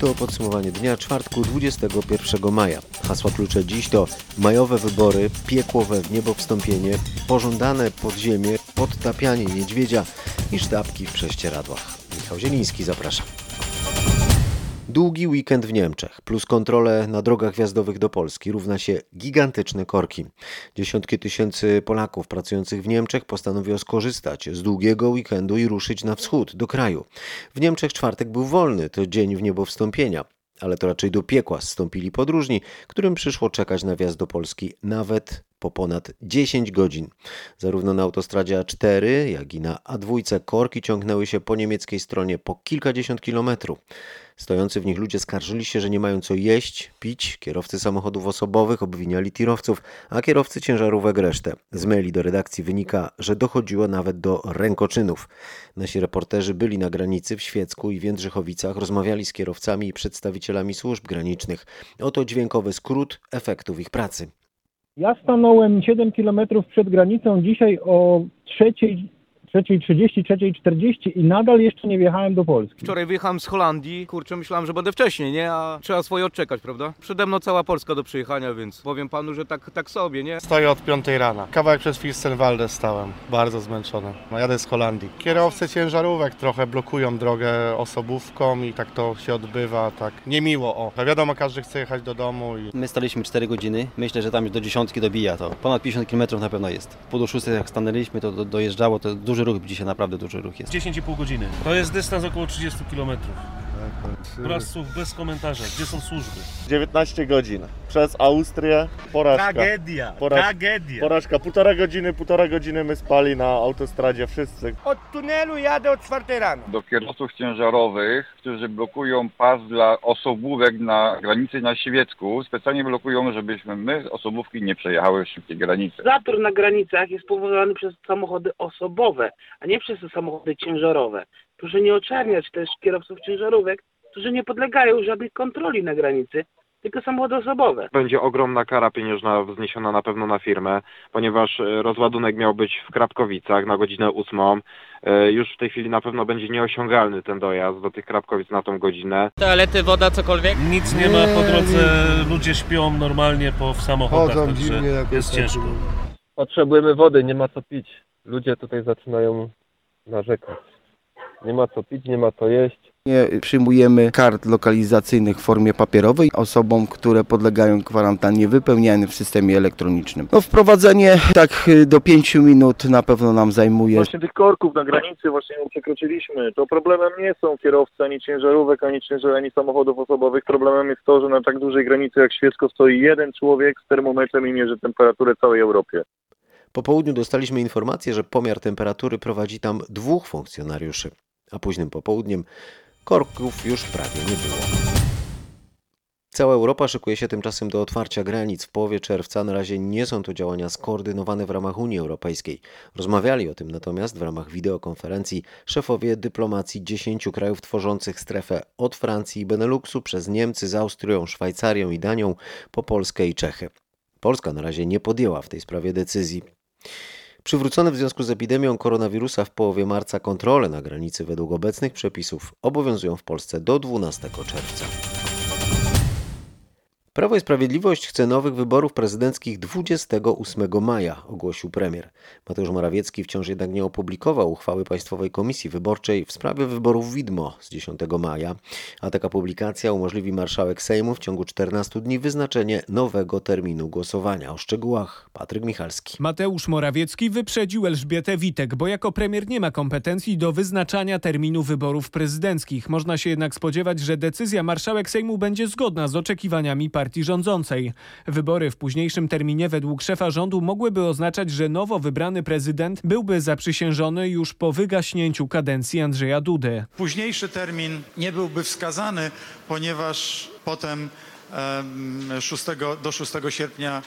To podsumowanie dnia czwartku 21 maja. Hasła klucze dziś to majowe wybory, piekłowe w niebo wstąpienie, pożądane podziemie, podtapianie niedźwiedzia i sztabki w prześcieradłach. Michał Zieliński, zapraszam. Długi weekend w Niemczech plus kontrole na drogach wjazdowych do Polski równa się gigantyczne korki. Dziesiątki tysięcy Polaków pracujących w Niemczech postanowiło skorzystać z długiego weekendu i ruszyć na wschód, do kraju. W Niemczech czwartek był wolny, to dzień w niebo wstąpienia. Ale to raczej do piekła zstąpili podróżni, którym przyszło czekać na wjazd do Polski nawet po ponad 10 godzin. Zarówno na autostradzie A4, jak i na A2 korki ciągnęły się po niemieckiej stronie po kilkadziesiąt kilometrów. Stojący w nich ludzie skarżyli się, że nie mają co jeść, pić. Kierowcy samochodów osobowych obwiniali tirowców, a kierowcy ciężarówek resztę. Z maili do redakcji wynika, że dochodziło nawet do rękoczynów. Nasi reporterzy byli na granicy w Świecku i w Jędrzychowicach, rozmawiali z kierowcami i przedstawicielami służb granicznych. Oto dźwiękowy skrót efektów ich pracy. Ja stanąłem 7 km przed granicą dzisiaj o 3.30, 3.40 i nadal jeszcze nie wjechałem do Polski. Wczoraj wyjechałem z Holandii, kurczę, myślałem, że będę wcześniej, nie? A trzeba swoje odczekać, prawda? Przede mną cała Polska do przyjechania, więc powiem panu, że tak, tak sobie, nie? Stoję od 5 rana. Kawałek przez Firstenwalde stałem. Bardzo zmęczony. No, jadę z Holandii. Kierowcy ciężarówek trochę blokują drogę osobówką i tak to się odbywa, tak niemiło. O, wiadomo, każdy chce jechać do domu i My staliśmy 4 godziny. Myślę, że tam już do dziesiątki dobija to. Ponad 50 km na pewno jest. Po do 6 jak stanęliśmy, to do, dojeżdżało. To duży ruch dzisiaj, naprawdę duży ruch jest. 10,5 godziny. To jest dystans około 30 km. Prasów bez komentarza. Gdzie są służby? 19 godzin. Przez Austrię porażka. Tragedia! Poraż- Tragedia! Porażka. Półtora godziny, półtora godziny my spali na autostradzie wszyscy. Od tunelu jadę od czwartej rano. do kierowców ciężarowych, którzy blokują pas dla osobówek na granicy na Siwiecku. Specjalnie blokują, żebyśmy my, osobówki, nie przejechały szybkiej granicy. Zator na granicach jest spowodowany przez samochody osobowe, a nie przez samochody ciężarowe. Proszę nie oczerniać też kierowców ciężarówek, którzy nie podlegają żadnej kontroli na granicy, tylko samochody osobowe. Będzie ogromna kara pieniężna wzniesiona na pewno na firmę, ponieważ e, rozładunek miał być w Krapkowicach na godzinę ósmą. E, Już w tej chwili na pewno będzie nieosiągalny ten dojazd do tych Krapkowic na tą godzinę. Toalety, woda, cokolwiek? Nic nie ma po drodze, ludzie śpią normalnie po w samochodach, także jest ciężko. Potrzebujemy wody, nie ma co pić. Ludzie tutaj zaczynają narzekać. Nie ma co pić, nie ma co jeść. Nie przyjmujemy kart lokalizacyjnych w formie papierowej osobom, które podlegają kwarantannie wypełniane w systemie elektronicznym. No, wprowadzenie tak y, do 5 minut na pewno nam zajmuje. Właśnie tych korków na granicy właśnie ją przekroczyliśmy. To problemem nie są kierowcy ani ciężarówek, ani, ciężar, ani samochodów osobowych. Problemem jest to, że na tak dużej granicy jak Świecko stoi jeden człowiek z termometrem i mierzy temperaturę całej Europie. Po południu dostaliśmy informację, że pomiar temperatury prowadzi tam dwóch funkcjonariuszy, a późnym popołudniem korków już prawie nie było. Cała Europa szykuje się tymczasem do otwarcia granic w połowie czerwca. Na razie nie są to działania skoordynowane w ramach Unii Europejskiej. Rozmawiali o tym natomiast w ramach wideokonferencji szefowie dyplomacji 10 krajów tworzących strefę od Francji i Beneluxu przez Niemcy z Austrią, Szwajcarią i Danią po Polskę i Czechy. Polska na razie nie podjęła w tej sprawie decyzji. Przywrócone w związku z epidemią koronawirusa w połowie marca kontrole na granicy według obecnych przepisów obowiązują w Polsce do 12 czerwca. Prawo i Sprawiedliwość chce nowych wyborów prezydenckich 28 maja, ogłosił premier. Mateusz Morawiecki wciąż jednak nie opublikował uchwały Państwowej Komisji Wyborczej w sprawie wyborów widmo z 10 maja, a taka publikacja umożliwi marszałek Sejmu w ciągu 14 dni wyznaczenie nowego terminu głosowania. O szczegółach Patryk Michalski. Mateusz Morawiecki wyprzedził Elżbietę Witek, bo jako premier nie ma kompetencji do wyznaczania terminu wyborów prezydenckich. Można się jednak spodziewać, że decyzja marszałek Sejmu będzie zgodna z oczekiwaniami partii rządzącej. Wybory w późniejszym terminie według szefa rządu mogłyby oznaczać, że nowo wybrany prezydent byłby zaprzysiężony już po wygaśnięciu kadencji Andrzeja Dudy. Późniejszy termin nie byłby wskazany, ponieważ potem em, 6, do 6 sierpnia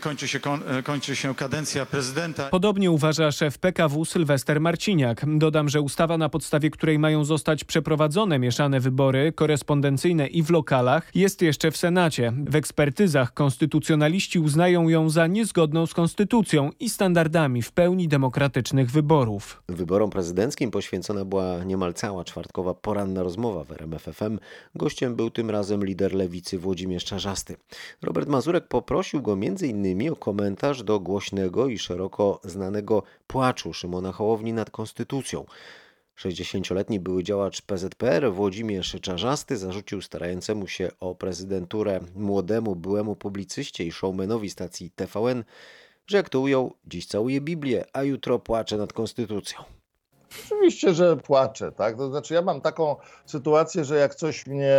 kończy się, kon- kończy się kadencja prezydenta. Podobnie uważa szef PKW Sylwester Marciniak. Dodam, że ustawa, na podstawie której mają zostać przeprowadzone mieszane wybory, korespondencyjne i w lokalach, jest jeszcze w Senacie. W ekspertyzach konstytucjonaliści uznają ją za niezgodną z konstytucją i standardami w pełni demokratycznych wyborów. Wyborom prezydenckim poświęcona była niemal cała czwartkowa poranna rozmowa w RMFFM. Gościem był tym razem lider lewicy Włodzimierz Czarzasty. Robert Mazurek poprosił go m.in. o komentarz do głośnego i szeroko znanego płaczu Szymona Hołowni nad konstytucją. 60-letni były działacz PZPR Włodzimierz Czarzasty zarzucił starającemu się o prezydenturę młodemu byłemu publicyście i showmanowi stacji TVN, że jak to ujął, dziś całuje Biblię, a jutro płacze nad konstytucją. Oczywiście, że płaczę, tak? To znaczy, ja mam taką sytuację, że jak coś mnie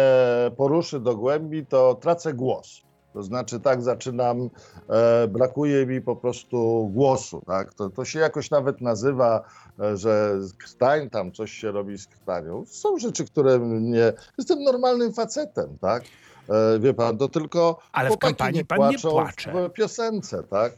poruszy do głębi, to tracę głos. To znaczy, tak, zaczynam, e, brakuje mi po prostu głosu, tak? To, to się jakoś nawet nazywa, e, że krtań, tam coś się robi z krtanią. Są rzeczy, które mnie. Jestem normalnym facetem, tak? E, wie pan, to tylko. Ale w kampanii pan nie płacze. W piosence, tak?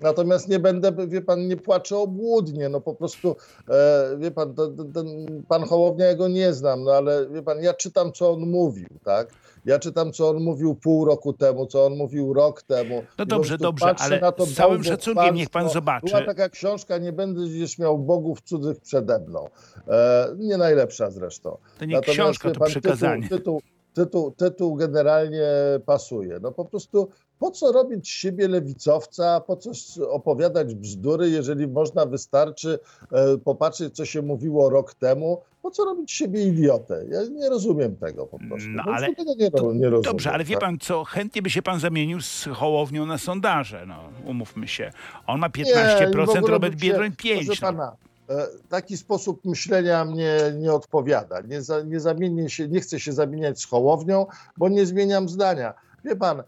Natomiast nie będę, wie pan, nie płaczę obłudnie, no po prostu, e, wie pan, to, to, ten pan Hołownia, ja go nie znam, no ale wie pan, ja czytam, co on mówił, tak? Ja czytam, co on mówił pół roku temu, co on mówił rok temu. No dobrze, dobrze, ale z całym szacunkiem niech pan zobaczy. Była taka książka, nie będziesz miał bogów cudzych przede mną. E, nie najlepsza zresztą. To nie książka, wie to pan, przekazanie. Tytuł, tytuł, tytuł, tytuł generalnie pasuje. No po prostu po co robić siebie lewicowca, po co opowiadać bzdury, jeżeli można wystarczy e, popatrzeć, co się mówiło rok temu. Po co robić siebie idiotę? Ja nie rozumiem tego po prostu. No, ale nie, nie rozumiem. Dobrze, ale wie tak? pan co, chętnie by się pan zamienił z Hołownią na sondaże, no umówmy się. On ma Nie, 15%, w ogóle Robert Biedroń 5%. Proszę pana, e, taki sposób myślenia mnie nie odpowiada. Nie, za, nie, zamienię się, nie chcę się zamieniać z Hołownią, bo nie zmieniam zdania. Wie pan,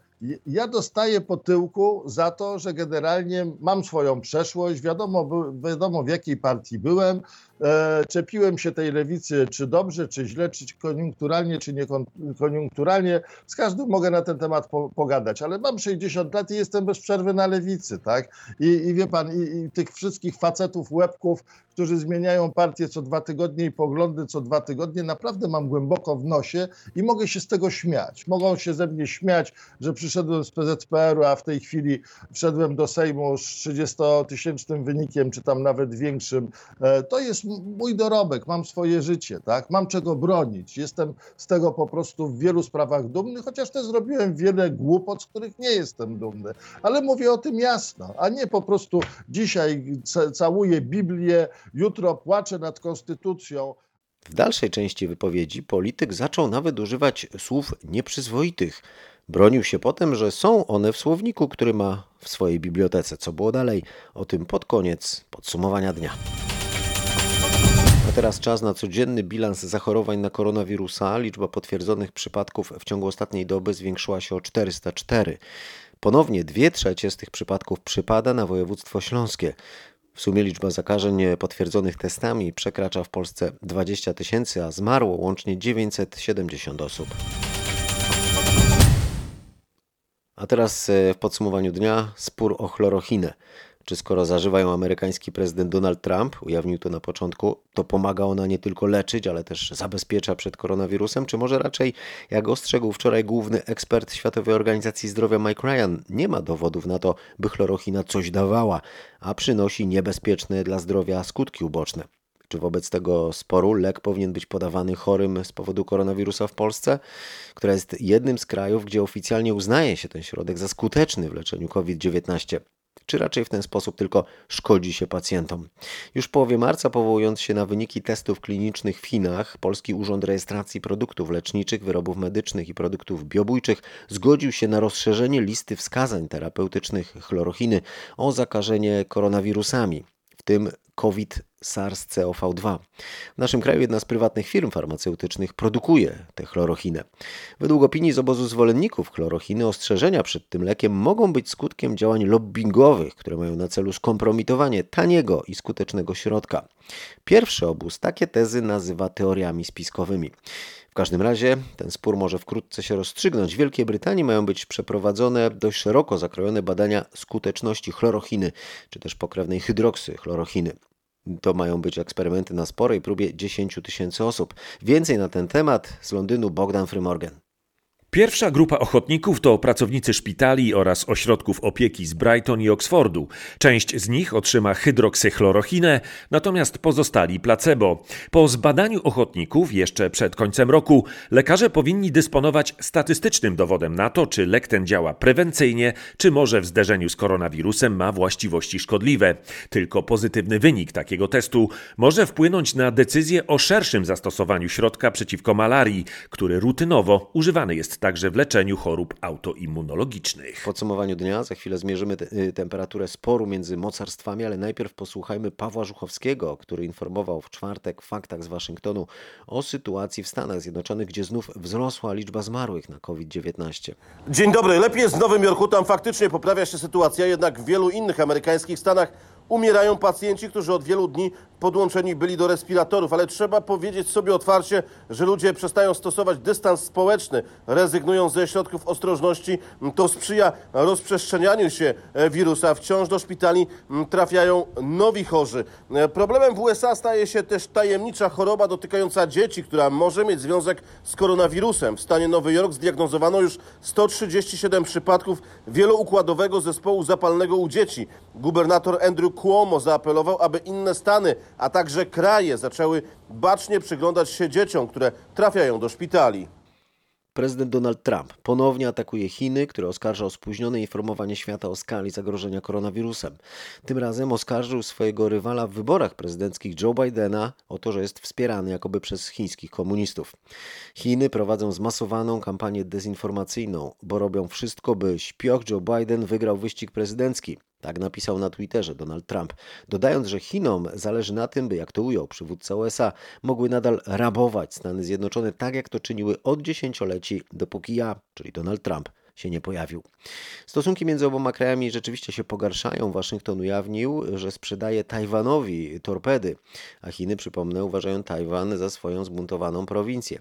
ja dostaję po tyłku za to, że generalnie mam swoją przeszłość, wiadomo, wiadomo w jakiej partii byłem, czepiłem się tej lewicy, czy dobrze, czy źle, czy koniunkturalnie, czy niekoniunkturalnie. Z każdym mogę na ten temat po, pogadać, ale mam 60 lat i jestem bez przerwy na lewicy, tak? I, i wie pan, i, i tych wszystkich facetów, łebków, którzy zmieniają partię co dwa tygodnie i poglądy co dwa tygodnie, naprawdę mam głęboko w nosie i mogę się z tego śmiać. Mogą się ze mnie śmiać, że przyszedłem z PZPR-u, a w tej chwili wszedłem do Sejmu z 30-tysięcznym wynikiem, czy tam nawet większym. E, To jest mój dorobek, mam swoje życie, tak? Mam czego bronić. Jestem z tego po prostu w wielu sprawach dumny, chociaż też zrobiłem wiele głupot, z których nie jestem dumny. Ale mówię o tym jasno, a nie po prostu dzisiaj ca- całuję Biblię, jutro płaczę nad konstytucją. W dalszej części wypowiedzi polityk zaczął nawet używać słów nieprzyzwoitych. Bronił się potem, że są one w słowniku, który ma w swojej bibliotece. Co było dalej? O tym pod koniec podsumowania dnia. A teraz czas na codzienny bilans zachorowań na koronawirusa. Liczba potwierdzonych przypadków w ciągu ostatniej doby zwiększyła się o 404. Ponownie dwie trzecie z tych przypadków przypada na województwo śląskie. W sumie liczba zakażeń potwierdzonych testami przekracza w Polsce 20 tysięcy, a zmarło łącznie 970 osób. A teraz e, w podsumowaniu dnia spór o chlorochinę. Czy skoro zażywają amerykański prezydent Donald Trump, ujawnił to na początku, to pomaga ona nie tylko leczyć, ale też zabezpiecza przed koronawirusem? Czy może raczej, jak ostrzegł wczoraj główny ekspert Światowej Organizacji Zdrowia Mike Ryan, nie ma dowodów na to, by chlorochina coś dawała, a przynosi niebezpieczne dla zdrowia skutki uboczne? Czy wobec tego sporu lek powinien być podawany chorym z powodu koronawirusa w Polsce, która jest jednym z krajów, gdzie oficjalnie uznaje się ten środek za skuteczny w leczeniu COVID-19? Czy raczej w ten sposób tylko szkodzi się pacjentom? Już w połowie marca, powołując się na wyniki testów klinicznych w Chinach, Polski Urząd Rejestracji Produktów Leczniczych, Wyrobów Medycznych i Produktów Biobójczych zgodził się na rozszerzenie listy wskazań terapeutycznych chlorochiny o zakażenie koronawirusami, w tym COVID SARS-CoV-2. W naszym kraju jedna z prywatnych firm farmaceutycznych produkuje tę chlorochinę. Według opinii z obozu zwolenników chlorochiny ostrzeżenia przed tym lekiem mogą być skutkiem działań lobbingowych, które mają na celu skompromitowanie taniego i skutecznego środka. Pierwszy obóz takie tezy nazywa teoriami spiskowymi. W każdym razie ten spór może wkrótce się rozstrzygnąć. W Wielkiej Brytanii mają być przeprowadzone dość szeroko zakrojone badania skuteczności chlorochiny, czy też pokrewnej hydroksy chlorochiny. To mają być eksperymenty na sporej próbie 10 tysięcy osób. Więcej na ten temat z Londynu Bogdan Frymorgan. Pierwsza grupa ochotników to pracownicy szpitali oraz ośrodków opieki z Brighton i Oxfordu. Część z nich otrzyma hydroksychlorochinę, natomiast pozostali placebo. Po zbadaniu ochotników jeszcze przed końcem roku lekarze powinni dysponować statystycznym dowodem na to, czy lek ten działa prewencyjnie, czy może w zderzeniu z koronawirusem ma właściwości szkodliwe. Tylko pozytywny wynik takiego testu może wpłynąć na decyzję o szerszym zastosowaniu środka przeciwko malarii, który rutynowo używany jest także w leczeniu chorób autoimmunologicznych. W podsumowaniu dnia za chwilę zmierzymy te, y, temperaturę sporu między mocarstwami, ale najpierw posłuchajmy Pawła Żuchowskiego, który informował w czwartek w faktach z Waszyngtonu o sytuacji w Stanach Zjednoczonych, gdzie znów wzrosła liczba zmarłych na COVID-19. Dzień dobry. Lepiej jest w Nowym Jorku. Tam faktycznie poprawia się sytuacja, jednak w wielu innych amerykańskich stanach umierają pacjenci, którzy od wielu dni podłączeni byli do respiratorów, ale trzeba powiedzieć sobie otwarcie, że ludzie przestają stosować dystans społeczny, rezygnują ze środków ostrożności. To sprzyja rozprzestrzenianiu się e, wirusa. Wciąż do szpitali trafiają nowi chorzy. E, Problemem w USA staje się też tajemnicza choroba dotykająca dzieci, która może mieć związek z koronawirusem. W stanie Nowy Jork zdiagnozowano już 137 przypadków wieloukładowego zespołu zapalnego u dzieci. Gubernator Andrew Cuomo zaapelował, aby inne stany, a także kraje zaczęły bacznie przyglądać się dzieciom, które trafiają do szpitali. Prezydent Donald Trump ponownie atakuje Chiny, które oskarża o spóźnione informowanie świata o skali zagrożenia koronawirusem. Tym razem oskarżył swojego rywala w wyborach prezydenckich Joe Bidena o to, że jest wspierany jakoby przez chińskich komunistów. Chiny prowadzą zmasowaną kampanię dezinformacyjną, bo robią wszystko, by śpioch Joe Biden wygrał wyścig prezydencki. Tak napisał na Twitterze Donald Trump, dodając, że Chinom zależy na tym, by, jak to ujął przywódca USA, mogły nadal rabować Stany Zjednoczone tak, jak to czyniły od dziesięcioleci, dopóki ja, czyli Donald Trump, się nie pojawił. Stosunki między oboma krajami rzeczywiście się pogarszają. Waszyngton ujawnił, że sprzedaje Tajwanowi torpedy, a Chiny, przypomnę, uważają Tajwan za swoją zbuntowaną prowincję.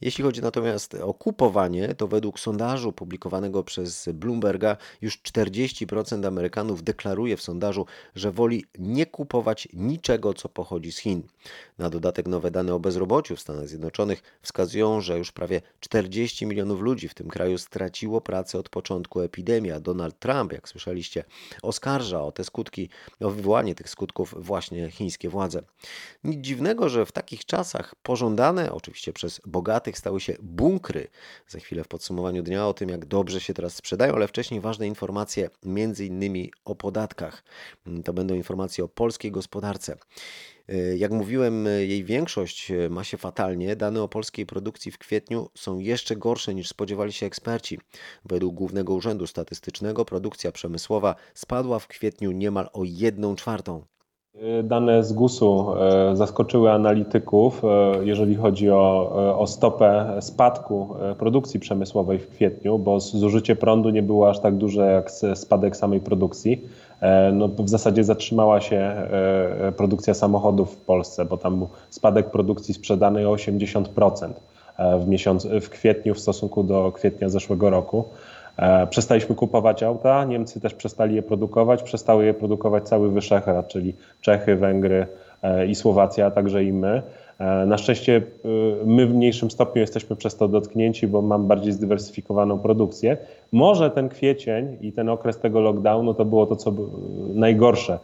Jeśli chodzi natomiast o kupowanie, to według sondażu publikowanego przez Bloomberga już 40% Amerykanów deklaruje w sondażu, że woli nie kupować niczego, co pochodzi z Chin. Na dodatek nowe dane o bezrobociu w Stanach Zjednoczonych wskazują, że już prawie 40 milionów ludzi w tym kraju straciło pracę od początku epidemii, Donald Trump, jak słyszeliście, oskarża o te skutki, o wywołanie tych skutków właśnie chińskie władze. Nic dziwnego, że w takich czasach pożądane, oczywiście przez bogatych, stały się bunkry. Za chwilę w podsumowaniu dnia o tym, jak dobrze się teraz sprzedają, ale wcześniej ważne informacje, między innymi o podatkach. To będą informacje o polskiej gospodarce. Jak mówiłem, jej większość ma się fatalnie. Dane o polskiej produkcji w kwietniu są jeszcze gorsze niż spodziewali się eksperci. Według Głównego Urzędu Statystycznego produkcja przemysłowa spadła w kwietniu niemal o 1 czwartą. Dane z GUS-u e, zaskoczyły analityków, e, jeżeli chodzi o, e, o stopę spadku produkcji przemysłowej w kwietniu, bo zużycie prądu nie było aż tak duże jak spadek samej produkcji. No, w zasadzie zatrzymała się produkcja samochodów w Polsce, bo tam był spadek produkcji sprzedanej o 80% w, miesiąc, w kwietniu w stosunku do kwietnia zeszłego roku. Przestaliśmy kupować auta, Niemcy też przestali je produkować, przestały je produkować cały Wyszehrad, czyli Czechy, Węgry i Słowacja, a także i my. Na szczęście my w mniejszym stopniu jesteśmy przez to dotknięci, bo mam bardziej zdywersyfikowaną produkcję. Może ten kwiecień i ten okres tego lockdownu to było to, co najgorsze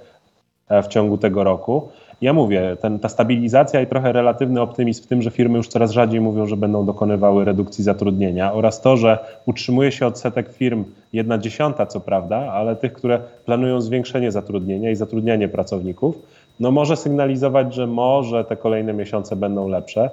w ciągu tego roku. Ja mówię, ten, ta stabilizacja i trochę relatywny optymizm w tym, że firmy już coraz rzadziej mówią, że będą dokonywały redukcji zatrudnienia oraz to, że utrzymuje się odsetek firm jedna dziesiąta, co prawda, ale tych, które planują zwiększenie zatrudnienia i zatrudnianie pracowników, no może sygnalizować, że może te kolejne miesiące będą lepsze,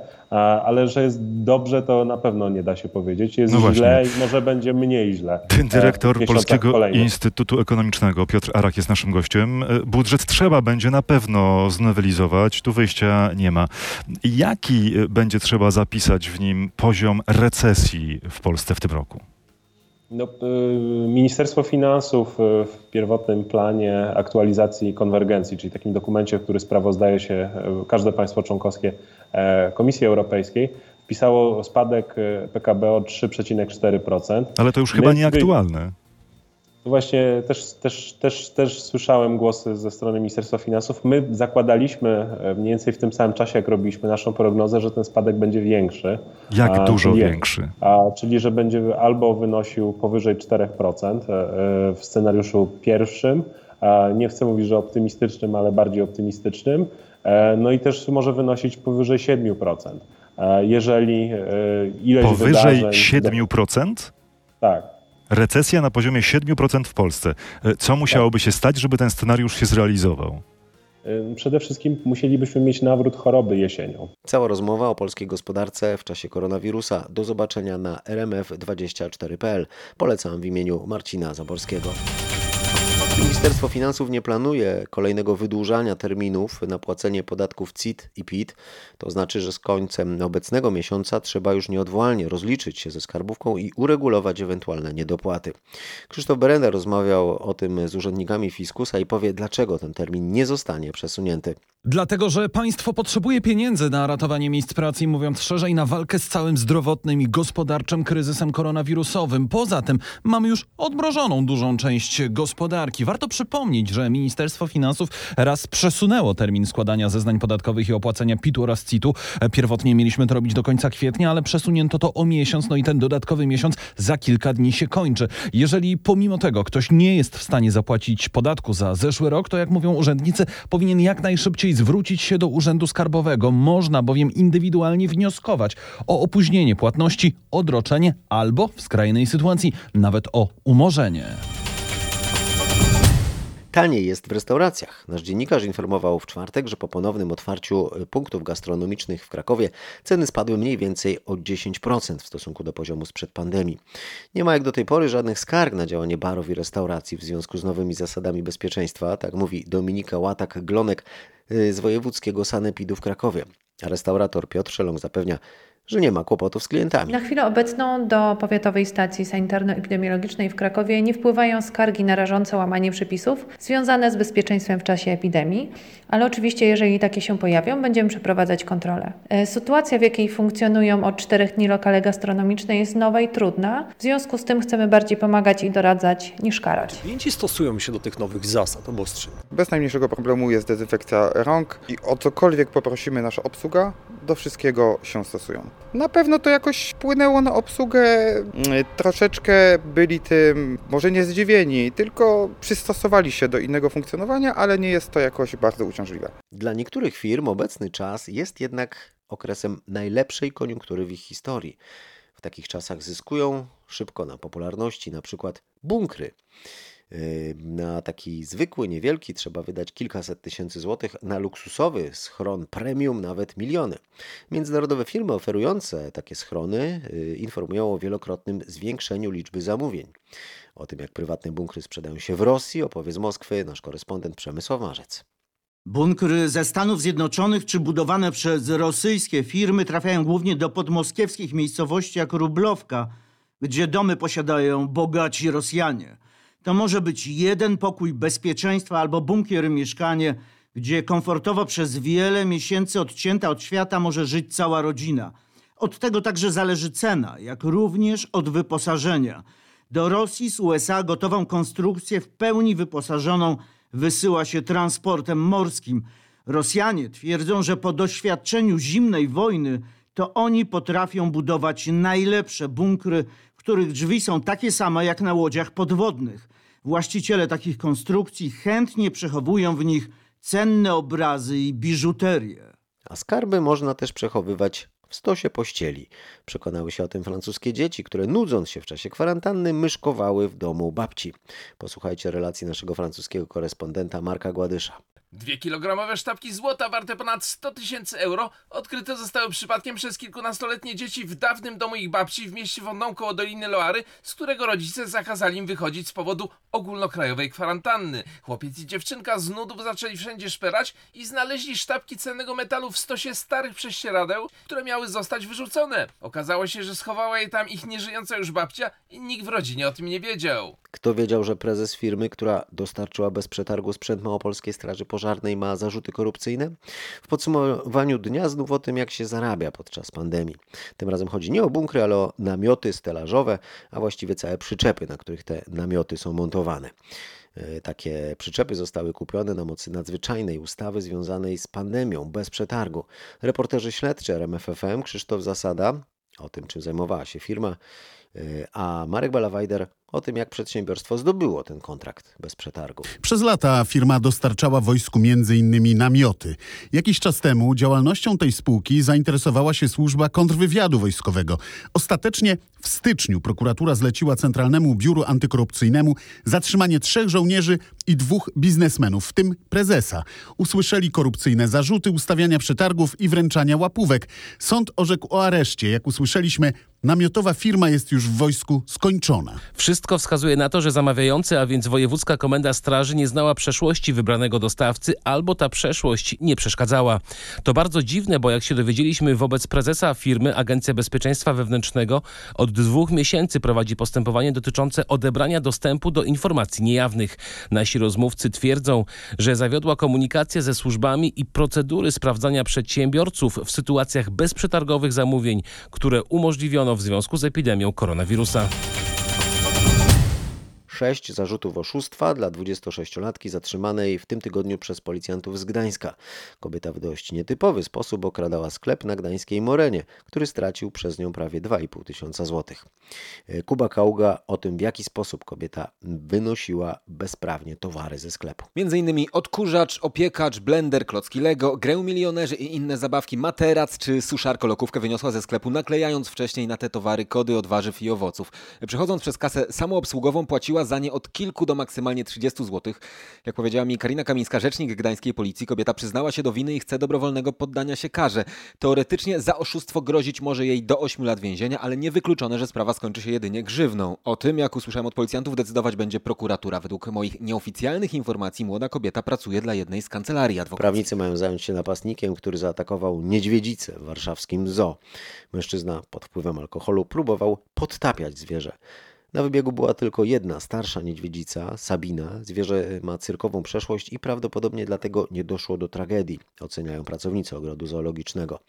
ale że jest dobrze, to na pewno nie da się powiedzieć. Jest No źle i może będzie mniej źle. Ten dyrektor Polskiego kolejnych. Instytutu Ekonomicznego, Piotr Arak jest naszym gościem. E, Budżet trzeba będzie na pewno znowelizować, tu wyjścia nie ma. Jaki e, będzie trzeba zapisać w nim poziom recesji w Polsce w tym roku? No, y, Ministerstwo Finansów y, w pierwotnym planie aktualizacji konwergencji, czyli takim dokumencie, który sprawozdaje się y, każde państwo członkowskie e, Komisji Europejskiej, pisało spadek PKB o 3,4%. Ale to już My chyba nieaktualne. Właśnie też, też, też, też słyszałem głosy ze strony Ministerstwa Finansów. My zakładaliśmy e, mniej więcej w tym samym czasie, jak robiliśmy naszą prognozę, że ten spadek będzie większy. Jak A, dużo czyli- większy? A, czyli, że będzie albo wynosił powyżej 4% e, e, w scenariuszu pierwszym, nie chcę mówić, że optymistycznym, ale bardziej optymistycznym, no i też może wynosić powyżej 7%. E, Jeżeli ileś Powyżej wydarzeń... 7%? Tak. Recesja na poziomie 7% w Polsce. E, Co musiałoby się stać, żeby ten scenariusz się zrealizował? Przede wszystkim musielibyśmy mieć nawrót choroby jesienią. Cała rozmowa o polskiej gospodarce w czasie koronawirusa do zobaczenia na rmf24.pl. Polecam w imieniu Marcina Zaborskiego. Ministerstwo Finansów nie planuje kolejnego wydłużania terminów na płacenie podatków CIT i PIT. To znaczy, że z końcem obecnego miesiąca trzeba już nieodwołalnie rozliczyć się ze skarbówką i uregulować ewentualne niedopłaty. Krzysztof Berenda rozmawiał o tym z urzędnikami fiskusa i powie, dlaczego ten termin nie zostanie przesunięty. Dlatego, że państwo potrzebuje pieniędzy na ratowanie miejsc pracy i mówiąc szerzej, na walkę z całym zdrowotnym i gospodarczym kryzysem koronawirusowym. Poza tym mamy już odmrożoną dużą część gospodarki. Warto przypomnieć, że Ministerstwo Finansów raz przesunęło termin składania zeznań podatkowych i opłacenia PIT-u oraz CIT-u. Pierwotnie mieliśmy to robić do końca kwietnia, ale przesunięto to o miesiąc, no i ten dodatkowy miesiąc za kilka dni się kończy. Jeżeli pomimo tego ktoś nie jest w stanie zapłacić podatku za zeszły rok, to jak mówią urzędnicy, powinien jak najszybciej zwrócić się do Urzędu Skarbowego. Można bowiem indywidualnie wnioskować o opóźnienie płatności, odroczenie albo w skrajnej sytuacji nawet o umorzenie. Taniej jest w restauracjach. Nasz dziennikarz informował w czwartek, że po ponownym otwarciu punktów gastronomicznych w Krakowie ceny spadły mniej więcej o 10% w stosunku do poziomu sprzed pandemii. Nie ma jak do tej pory żadnych skarg na działanie barów i restauracji w związku z nowymi zasadami bezpieczeństwa, tak mówi Dominika Łatak-Glonek y, z wojewódzkiego sanepidu w Krakowie. A restaurator Piotr Szelong zapewnia, że nie ma kłopotów z klientami. Na chwilę obecną do Powiatowej Stacji Sanitarno-Epidemiologicznej w Krakowie nie wpływają skargi narażące łamanie przepisów związane z bezpieczeństwem w czasie epidemii, ale oczywiście jeżeli takie się pojawią, będziemy przeprowadzać kontrolę. E, Sytuacja, w jakiej funkcjonują od czterech dni lokale gastronomiczne jest nowa i trudna, w związku z tym chcemy bardziej pomagać i doradzać niż karać. Klienci stosują się do tych nowych zasad obostrzeń. Bez najmniejszego problemu jest dezynfekcja rąk i o cokolwiek poprosimy nasza obsługa, do wszystkiego się stosują. Na pewno to jakoś wpłynęło na obsługę, mm, troszeczkę byli tym może nie zdziwieni, tylko przystosowali się do innego funkcjonowania, ale nie jest to jakoś bardzo uciążliwe. Dla niektórych firm obecny czas jest jednak okresem najlepszej koniunktury w ich historii. W takich czasach zyskują szybko na popularności, na przykład bunkry. Na taki zwykły, niewielki trzeba wydać kilkaset tysięcy złotych, na luksusowy schron premium nawet miliony. Międzynarodowe firmy oferujące takie schrony yy, informują o wielokrotnym zwiększeniu liczby zamówień. O tym, jak prywatne bunkry sprzedają się w Rosji, opowie z Moskwy nasz korespondent Przemysław Marzec. Bunkry ze Stanów Zjednoczonych czy budowane przez rosyjskie firmy trafiają głównie do podmoskiewskich miejscowości jak Rublowka, gdzie domy posiadają bogaci Rosjanie. To może być jeden pokój bezpieczeństwa albo bunkier mieszkanie, gdzie komfortowo przez wiele miesięcy odcięta od świata może żyć cała rodzina. Od tego także zależy cena, jak również od wyposażenia. Do Rosji z USA gotową konstrukcję w pełni wyposażoną wysyła się transportem morskim. Rosjanie twierdzą, że po doświadczeniu zimnej wojny to oni potrafią budować najlepsze bunkry, których drzwi są takie same jak na łodziach podwodnych. Właściciele takich konstrukcji chętnie przechowują w nich cenne obrazy i biżuterię. A skarby można też przechowywać w stosie pościeli. Przekonały się o tym francuskie dzieci, które nudząc się w czasie kwarantanny myszkowały w domu babci. Posłuchajcie relacji naszego francuskiego korespondenta Marka Gładysza. Dwie kilogramowe sztabki złota warte ponad 100 tysięcy euro odkryte zostały przypadkiem przez kilkunastoletnie dzieci w dawnym domu ich babci w mieście Wondon koło Doliny Loary, z którego rodzice zakazali im wychodzić z powodu ogólnokrajowej kwarantanny. Chłopiec i dziewczynka z nudów zaczęli wszędzie szperać i znaleźli sztabki cennego metalu w stosie starych prześcieradeł, które miały zostać wyrzucone. Okazało się, że schowała je tam ich nieżyjąca już babcia i nikt w rodzinie o tym nie wiedział. Kto wiedział, że prezes firmy, która dostarczyła bez przetargu sprzęt Małopolskiej Straży Pożarnej, pożarnej ma zarzuty korupcyjne? W podsumowaniu dnia znów o tym, jak się zarabia podczas pandemii. Tym razem chodzi nie o bunkry, ale o namioty stelażowe, a właściwie całe przyczepy, na których te namioty są montowane. E, Takie przyczepy zostały kupione na mocy nadzwyczajnej ustawy związanej z pandemią bez przetargu. Reporterzy śledczy RMFFM Krzysztof Zasada o tym, czym zajmowała się firma, a Marek Balawajder o tym, jak przedsiębiorstwo zdobyło ten kontrakt bez przetargu. Przez lata firma dostarczała wojsku m.in. namioty. Jakiś czas temu działalnością tej spółki zainteresowała się służba kontrwywiadu wojskowego. Ostatecznie w styczniu prokuratura zleciła Centralnemu Biuru Antykorupcyjnemu zatrzymanie trzech żołnierzy i dwóch biznesmenów, w tym prezesa. Usłyszeli korupcyjne zarzuty ustawiania przetargów i wręczania łapówek. Sąd orzekł o areszcie. Jak usłyszeliśmy, namiotowa firma jest już w wojsku skończona. Wszystko wskazuje na to, że zamawiający, a więc Wojewódzka Komenda Straży nie znała przeszłości wybranego dostawcy albo ta przeszłość nie przeszkadzała. To bardzo dziwne, bo jak się dowiedzieliśmy wobec prezesa firmy Agencja Bezpieczeństwa Wewnętrznego od dwóch miesięcy prowadzi postępowanie dotyczące odebrania dostępu do informacji niejawnych. Nasi rozmówcy twierdzą, że zawiodła komunikacja ze służbami i procedury sprawdzania przedsiębiorców w sytuacjach bezprzetargowych zamówień, które umożliwiono w związku z epidemią koronawirusa. Sześć zarzutów oszustwa dla 26-latki zatrzymanej w tym tygodniu przez policjantów z Gdańska. Kobieta w dość nietypowy sposób okradała sklep na gdańskiej Morenie, który stracił przez nią prawie 2,5 tysiąca złotych. Kuba Kauga o tym, w jaki sposób kobieta wynosiła bezprawnie towary ze sklepu. Między innymi odkurzacz, opiekacz, blender, klocki Lego, grę milionerzy i inne zabawki, materac czy suszarko lokówkę wyniosła ze sklepu, naklejając wcześniej na te towary kody od warzyw i owoców. Przechodząc przez kasę samoobsługową płaciła za nie od kilku do maksymalnie 30 zł. Jak powiedziała mi Karina Kamińska, rzecznik gdańskiej policji, kobieta przyznała się do winy i chce dobrowolnego poddania się karze. Teoretycznie za oszustwo grozić może jej do 8 lat więzienia, ale niewykluczone, że sprawa skończy się jedynie grzywną. O tym, jak usłyszałem od policjantów, decydować będzie prokuratura. Według moich nieoficjalnych informacji młoda kobieta pracuje dla jednej z kancelarii adwokackich. Prawnicy mają zająć się napastnikiem, który zaatakował niedźwiedzicę w warszawskim zoo. Mężczyzna pod wpływem alkoholu próbował podtapiać zwierzę. Na wybiegu była tylko jedna starsza niedźwiedzica, Sabina. Zwierzę ma cyrkową przeszłość i prawdopodobnie dlatego nie doszło do tragedii, oceniają pracownicy ogrodu zoologicznego.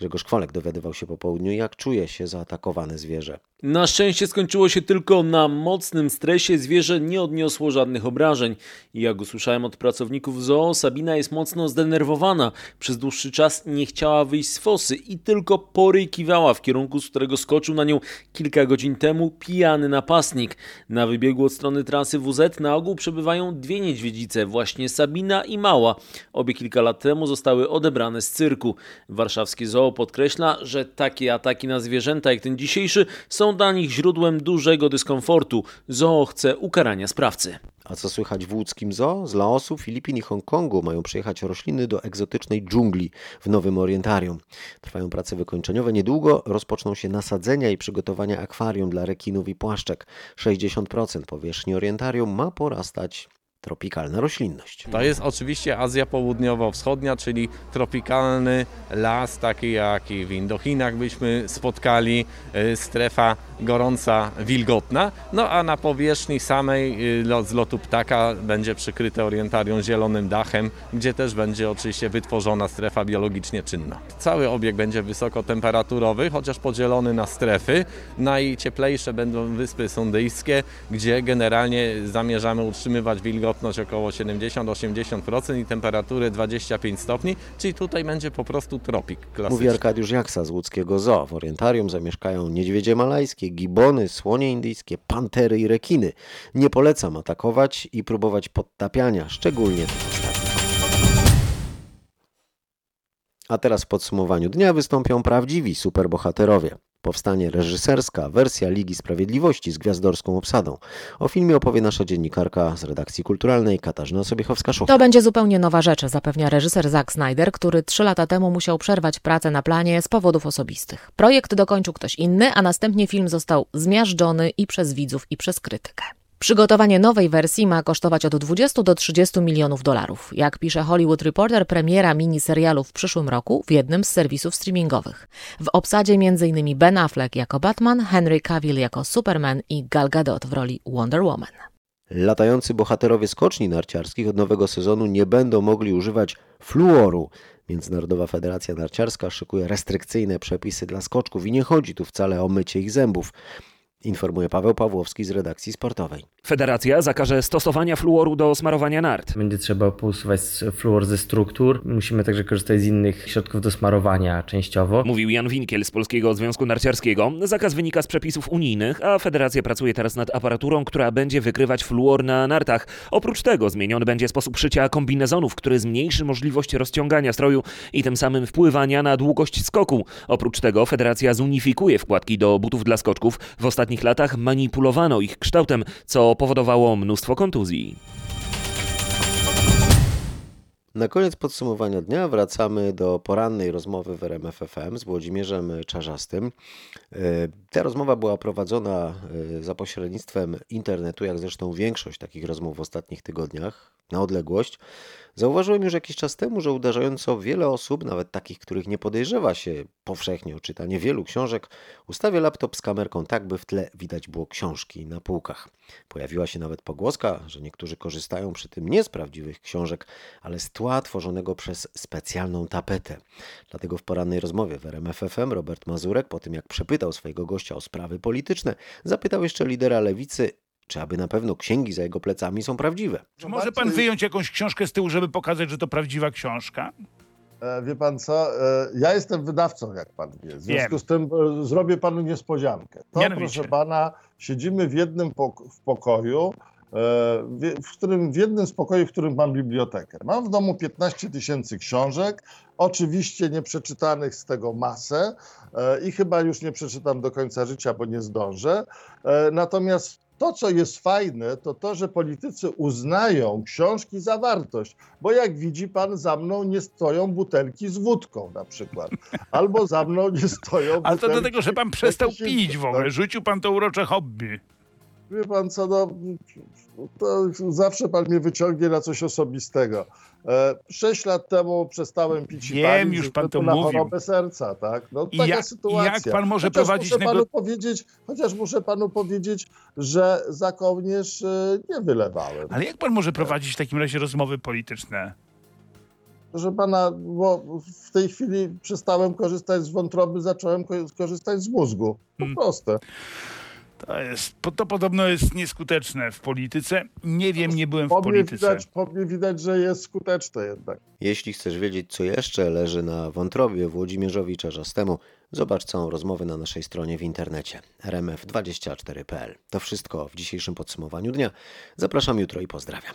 Grzegorz Kwolek dowiadywał się po południu, jak czuje się zaatakowane zwierzę. Na szczęście skończyło się tylko na mocnym stresie. Zwierzę nie odniosło żadnych obrażeń. I jak usłyszałem od pracowników zoo, Sabina jest mocno zdenerwowana. Przez dłuższy czas nie chciała wyjść z fosy i tylko porykiwała w kierunku, z którego skoczył na nią kilka godzin temu pijany napastnik. Na wybiegu od strony trasy WZ na ogół przebywają dwie niedźwiedzice, właśnie Sabina i Mała. Obie kilka lat temu zostały odebrane z cyrku. Warszawskie zoo podkreśla, że takie ataki na zwierzęta jak ten dzisiejszy są dla nich źródłem dużego dyskomfortu. Zoo chce ukarania sprawcy. A co słychać w łódzkim zoo? Z Laosu, Filipin i Hongkongu mają przyjechać rośliny do egzotycznej dżungli w Nowym Orientarium. Trwają prace wykończeniowe. Niedługo rozpoczną się nasadzenia i przygotowania akwarium dla rekinów i płaszczek. 60% powierzchni orientarium ma porastać tropikalna roślinność. To jest oczywiście Azja Południowo-Wschodnia, czyli tropikalny las, taki jaki w Indochinach byśmy spotkali, y, strefa gorąca, wilgotna. No a na powierzchni samej y, z lotu ptaka będzie przykryte orientarium zielonym dachem, gdzie też będzie oczywiście wytworzona strefa biologicznie czynna. Cały obiekt będzie wysokotemperaturowy, chociaż podzielony na strefy. Najcieplejsze będą wyspy sundyjskie, gdzie generalnie zamierzamy utrzymywać wilgotność około 70-80% i temperaturę 25 stopni, czyli tutaj będzie po prostu tropik klasyczny. Mówi Arkadiusz Jaksa z łódzkiego zoo. W orientarium zamieszkają niedźwiedzie malajskie, gibony, słonie indyjskie, pantery i rekiny. Nie polecam atakować i próbować podtapiania, szczególnie A teraz w podsumowaniu dnia wystąpią prawdziwi superbohaterowie. Powstanie reżyserska wersja Ligi Sprawiedliwości z gwiazdorską obsadą. O filmie opowie nasza dziennikarka z redakcji kulturalnej Katarzyna Sobiechowska-Szuch. To będzie zupełnie nowa rzecz, zapewnia reżyser Zack Snyder, który trzy lata temu musiał przerwać pracę na planie z powodów osobistych. Projekt dokończył ktoś inny, a następnie film został zmiażdżony i przez widzów, i przez krytykę. Przygotowanie nowej wersji ma kosztować od 20 do 30 milionów dolarów. Jak pisze Hollywood Reporter, premiera miniserialu w przyszłym roku w jednym z serwisów streamingowych. W obsadzie m.in. Ben Affleck jako Batman, Henry Cavill jako Superman i Gal Gadot w roli Wonder Woman. Latający bohaterowie skoczni narciarskich od nowego sezonu nie będą mogli używać fluoru. Międzynarodowa Federacja Narciarska szykuje restrykcyjne przepisy dla skoczków i nie chodzi tu wcale o mycie ich zębów. Informuje Paweł Pawłowski z redakcji sportowej. Federacja zakaże stosowania fluoru do smarowania nart. Będzie trzeba pousuwać fluor ze struktur. Musimy także korzystać z innych środków do smarowania częściowo. Mówił Jan Winkiel z Polskiego Związku Narciarskiego. Zakaz wynika z przepisów unijnych, a federacja pracuje teraz nad aparaturą, która będzie wykrywać fluor na nartach. Oprócz tego zmieniony będzie sposób szycia kombinezonów, który zmniejszy możliwość rozciągania stroju i tym samym wpływania na długość skoku. Oprócz tego federacja zunifikuje wkładki do butów dla skoczków. W ostatnich latach manipulowano ich kształtem, co powodowało mnóstwo kontuzji. Na koniec podsumowania dnia wracamy do porannej rozmowy w RMF FM z Włodzimierzem Czarzastym. E, Ta rozmowa była prowadzona e, za pośrednictwem internetu, jak zresztą większość takich rozmów w ostatnich tygodniach, na odległość. Zauważyłem już jakiś czas temu, że uderzająco wiele osób, nawet takich, których nie podejrzewa się powszechnie o czytanie wielu książek, ustawia laptop z kamerką tak, by w tle widać było książki na półkach. Pojawiła się nawet pogłoska, że niektórzy korzystają przy tym nie z prawdziwych książek, ale z tła tworzonego przez specjalną tapetę. Dlatego w porannej rozmowie w RMF FM Robert Mazurek, po tym jak przepytał swojego gościa o sprawy polityczne, zapytał jeszcze lidera lewicy, czy aby na pewno księgi za jego plecami są prawdziwe. Czy może pan wyjąć jakąś książkę z tyłu, żeby pokazać, że to prawdziwa książka? E, Wie pan co, e, ja jestem wydawcą, jak pan wie. W związku Wiem. z tym e, zrobię panu niespodziankę. To, Mianowicie. proszę pana, siedzimy w jednym pok- w pokoju, w którym w jednym z pokoi, w którym mam bibliotekę. Mam w domu 15 tysięcy książek, oczywiście nieprzeczytanych z tego masę i chyba już nie przeczytam do końca życia, bo nie zdążę. Natomiast to, co jest fajne, to to, że politycy uznają książki za wartość, bo jak widzi pan, za mną nie stoją butelki z wódką na przykład, albo za mną nie stoją Ale to butelki dlatego, że pan przestał pić w ogóle. tak? Rzucił pan to urocze hobby. Wie pan co, no, to zawsze pan mnie wyciągnie na coś osobistego. E, Sześć lat temu przestałem pić i Wiem, palić już pan to na mówił. chorobę serca, tak? No, I taka jak- sytuacja. jak pan może chociaż prowadzić muszę panu powiedzieć, Chociaż muszę panu powiedzieć, że za kołnierz e, nie wylewałem. Ale jak pan może prowadzić w takim razie rozmowy polityczne? Proszę pana, bo w tej chwili przestałem korzystać z wątroby, zacząłem ko- korzystać z mózgu. Po Hmm. prostu. To, jest, to podobno jest nieskuteczne w polityce. Nie wiem, nie byłem w Po polityce. widać, po mnie widać, że jest skuteczne jednak. Jeśli chcesz wiedzieć, co jeszcze leży na wątrobie Włodzimierzowi Czarzastemu, zobacz całą rozmowę na naszej stronie w internecie rmf24.pl. To wszystko w dzisiejszym podsumowaniu dnia. Zapraszam jutro i pozdrawiam.